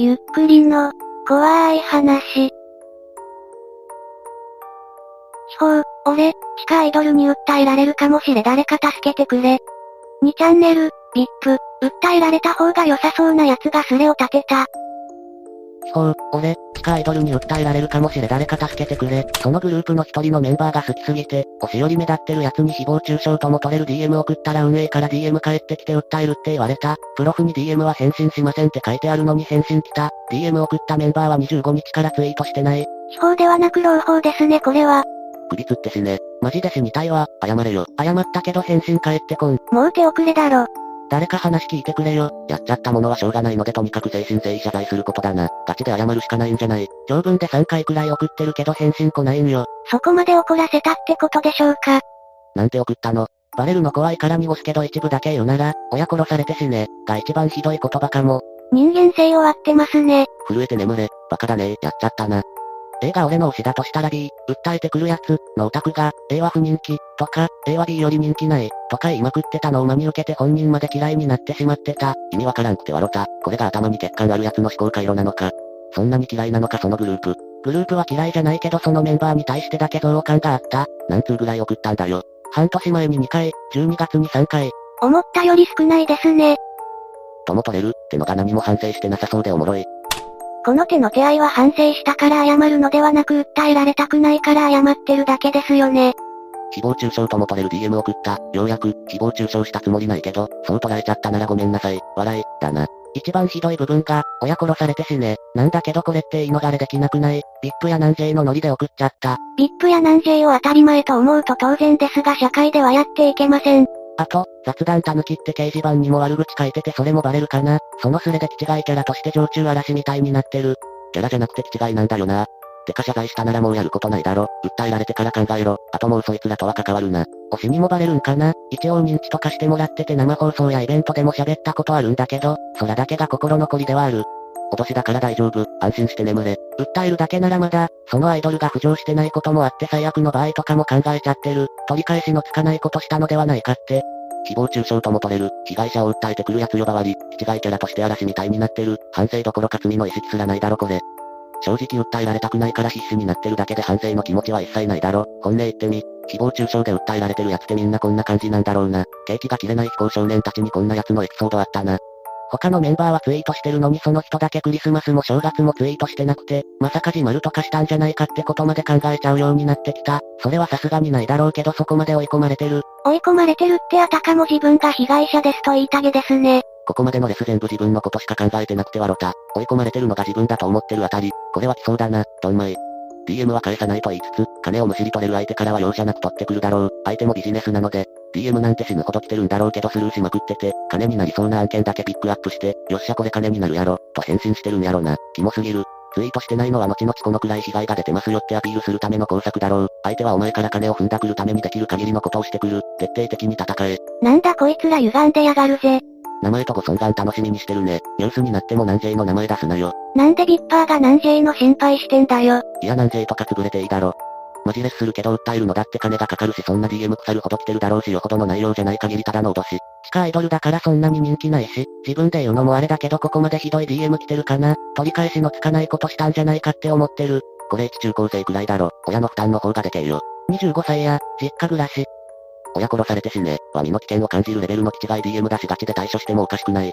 ゆっくりの、怖い話。秘宝、俺、地下アイドルに訴えられるかもしれ誰か助けてくれ。2チャンネル、VIP、訴えられた方が良さそうな奴がスレを立てた。秘宝、俺、地下アイドルに訴えられるかもしれ誰か助けてくれ。そのグループの一人のメンバーが好きすぎて、押し寄り目立ってる奴に誹謗中傷とも取れる DM 送ったら運営から DM 返ってきて訴えるって言われた。プロフに DM は返信しませんって書いてあるのに返信来た。DM 送ったメンバーは25日からツイートしてない。秘宝ではなく朗報ですねこれは。首つって死ね。マジで死にたいわ。謝れよ。謝ったけど返信返ってこん。もう手遅れだろ。誰か話聞いてくれよ。やっちゃったものはしょうがないのでとにかく誠心誠意謝罪することだな。ガチで謝るしかないんじゃない。長文で3回くらい送ってるけど返信来ないんよ。そこまで怒らせたってことでしょうか。なんて送ったの？バレるの怖いから濁すけど一部だけ言うなら、親殺されて死ね、が一番ひどい言葉かも。人間性弱ってますね。震えて眠れ、バカだねやっちゃったな。A が俺の推しだとしたら B、訴えてくるやつ、のオタクが、A は不人気、とか、A は B より人気ない、とか言いまくってたのを真に受けて本人まで嫌いになってしまってた。意味わからんくて笑った。これが頭に欠陥あるやつの思考回路なのか。そんなに嫌いなのかそのグループ。グループは嫌いじゃないけどそのメンバーに対してだけ憎悪感があった。何通ぐらい送ったんだよ。半年前に2回、12月に3回。思ったより少ないですね。とも取れるってのが何も反省してなさそうでおもろい。この手の手合いは反省したから謝るのではなく訴えられたくないから謝ってるだけですよね。誹謗中傷とも取れる DM 送った。ようやく、誹謗中傷したつもりないけど、そう捉えちゃったならごめんなさい。笑い、だな。一番ひどい部分が、親殺されて死ね。なんだけどこれって言い逃れできなくない ?VIP や南 J のノリで送っちゃった。VIP や南 J を当たり前と思うと当然ですが社会ではやっていけません。あと、雑談たぬきって掲示板にも悪口書いててそれもバレるかなそのスレで気違いキャラとして常駐嵐みたいになってる。キャラじゃなくて気違いなんだよな。てか謝罪したならもうやることないだろ。訴えられてから考えろ。あともうそいつらとは関わるな。推しにもバレるんかな一応認知とかしてもらってて生放送やイベントでも喋ったことあるんだけど、そらだけが心残りではある。脅しだから大丈夫。安心して眠れ。訴えるだけならまだ、そのアイドルが浮上してないこともあって最悪の場合とかも考えちゃってる。取り返しのつかないことしたのではないかって。誹謗中傷とも取れる。被害者を訴えてくる奴呼ばわり、気違いキャラとして嵐みたいになってる。反省どころか罪の意識すらないだろこれ。正直訴えられたくないから必死になってるだけで反省の気持ちは一切ないだろ。本音言ってみ。誹謗中傷で訴えられてる奴ってみんなこんな感じなんだろうな。景気が切れない非行少年たちにこんな奴のエピソードあったな。他のメンバーはツイートしてるのにその人だけクリスマスも正月もツイートしてなくて、まさか自丸とかしたんじゃないかってことまで考えちゃうようになってきた。それはさすがにないだろうけどそこまで追い込まれてる。追い込まれてるってあたかも自分が被害者ですと言いたげですね。ここまでのレス全部自分のことしか考えてなくてはろた。追い込まれてるのが自分だと思ってるあたり。これは来そうだな、どんまい。DM は返さないと言いつつ、金をむしり取れる相手からは容赦なく取ってくるだろう。相手もビジネスなので、DM なんて死ぬほど来てるんだろうけどスルーしまくってて、金になりそうな案件だけピックアップして、よっしゃこれ金になるやろ、と返信してるんやろな。キモすぎる。ツイートしてないのは後々このくらい被害が出てますよってアピールするための工作だろう。相手はお前から金を踏んだくるためにできる限りのことをしてくる。徹底的に戦え。なんだこいつら歪んでやがるぜ。名前とご尊顔楽しみにしてるね。ニュースになっても南 J の名前出すなよ。なんでビッパーが南 J の心配してんだよ。いや南 J とか潰れていいだろ。マジレスするけど訴えるのだって金がかかるしそんな DM 腐るほど来てるだろうしよほどの内容じゃない限りただの脅し。地下アイドルだからそんなに人気ないし、自分で言うのもあれだけどここまでひどい DM 来てるかな。取り返しのつかないことしたんじゃないかって思ってる。これ一中高生くらいだろ。親の負担の方がでけえよ。25歳や、実家暮らし。親殺されて死ね、は身の危険を感じるレベルの気違い DM 出しがちで対処してもおかしくない。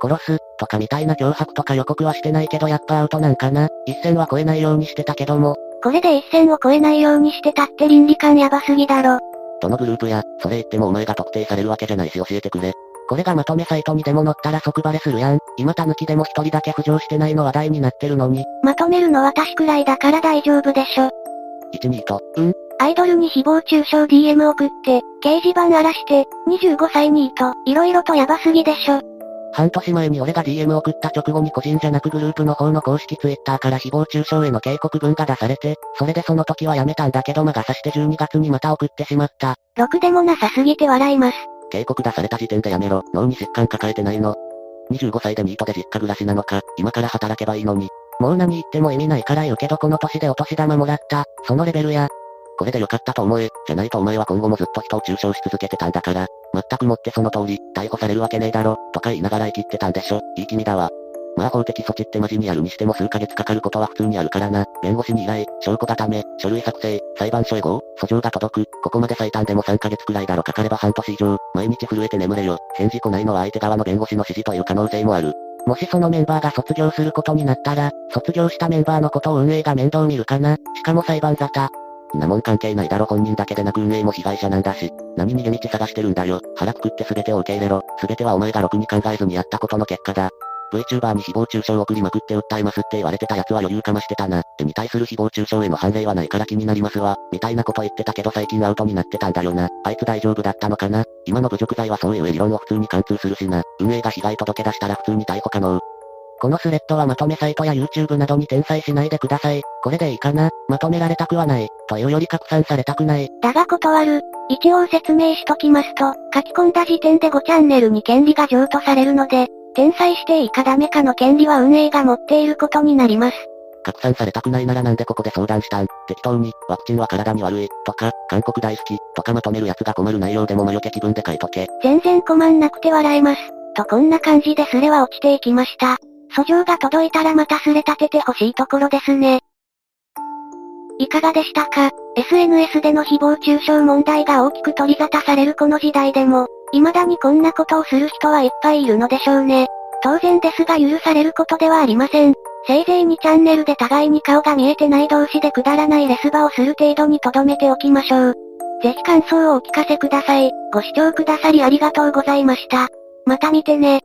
殺す、とかみたいな脅迫とか予告はしてないけどやっぱアウトなんかな。一線は越えないようにしてたけども。これで一線を越えないようにしてたって倫理観やばすぎだろ。どのグループや、それ言ってもお前が特定されるわけじゃないし教えてくれ。これがまとめサイトにでも載ったら即バレするやん。今たぬきでも一人だけ浮上してないの話題になってるのに。まとめるの私くらいだから大丈夫でしょ。1、2と、うんアイドルに誹謗中傷 DM 送って、掲示板荒らして、25歳にと、色々とやばすぎでしょ。半年前に俺が DM 送った直後に個人じゃなくグループの方の公式 Twitter から誹謗中傷への警告文が出されて、それでその時はやめたんだけど魔が差して12月にまた送ってしまった。ろくでもなさすぎて笑います。警告出された時点でやめろ。脳に疾患抱えてないの。25歳でニートで実家暮らしなのか、今から働けばいいのに。もう何言っても意味ないから言うけどこの年でお年玉もらった、そのレベルや。これでよかったと思え、じゃないとお前は今後もずっと人を中傷し続けてたんだから、全くもってその通り、逮捕されるわけねえだろ、とか言いながら生きってたんでしょ、いい気味だわ。まあ法的措置ってマジにやるにしても数ヶ月かかることは普通にあるからな。弁護士に依頼、証拠固め、書類作成、裁判所へ合、訴状が届く。ここまで最短でも3ヶ月くらいだろかかれば半年以上。毎日震えて眠れよ。返事来ないのは相手側の弁護士の指示という可能性もある。もしそのメンバーが卒業することになったら、卒業したメンバーのことを運営が面倒見るかなしかも裁判沙汰。なもん関係ないだろ本人だけでなく運営も被害者なんだし。何逃げ道探してるんだよ。腹くくって全てを受け入れろ。全てはお前がろくに考えずにやったことの結果だ。VTuber に誹謗中傷を送りまくって訴えますって言われてた奴は余裕かましてたな。絵に対する誹謗中傷への判例はないから気になりますわ。みたいなこと言ってたけど最近アウトになってたんだよな。あいつ大丈夫だったのかな今の侮辱罪はそういう理論を普通に貫通するしな。運営が被害届け出したら普通に逮捕可能。このスレッドはまとめサイトや YouTube などに転載しないでください。これでいいかなまとめられたくはない。というより拡散されたくない。だが断る。一応説明しときますと、書き込んだ時点で5チャンネルに権利が譲渡されるので、転載していいかダメかの権利は運営が持っていることになります。拡散されたくないならなんでここで相談したん？適当に、ワクチンは体に悪い、とか、韓国大好き、とかまとめるやつが困る内容でも魔除け気分で書いとけ。全然困んなくて笑えます。とこんな感じでスレは落ちていきました。訴状が届いたらまたすれ立ててほしいところですね。いかがでしたか ?SNS での誹謗中傷問題が大きく取り沙汰されるこの時代でも、未だにこんなことをする人はいっぱいいるのでしょうね。当然ですが許されることではありません。せいぜい2チャンネルで互いに顔が見えてない同士でくだらないレスバをする程度に留めておきましょう。ぜひ感想をお聞かせください。ご視聴くださりありがとうございました。また見てね。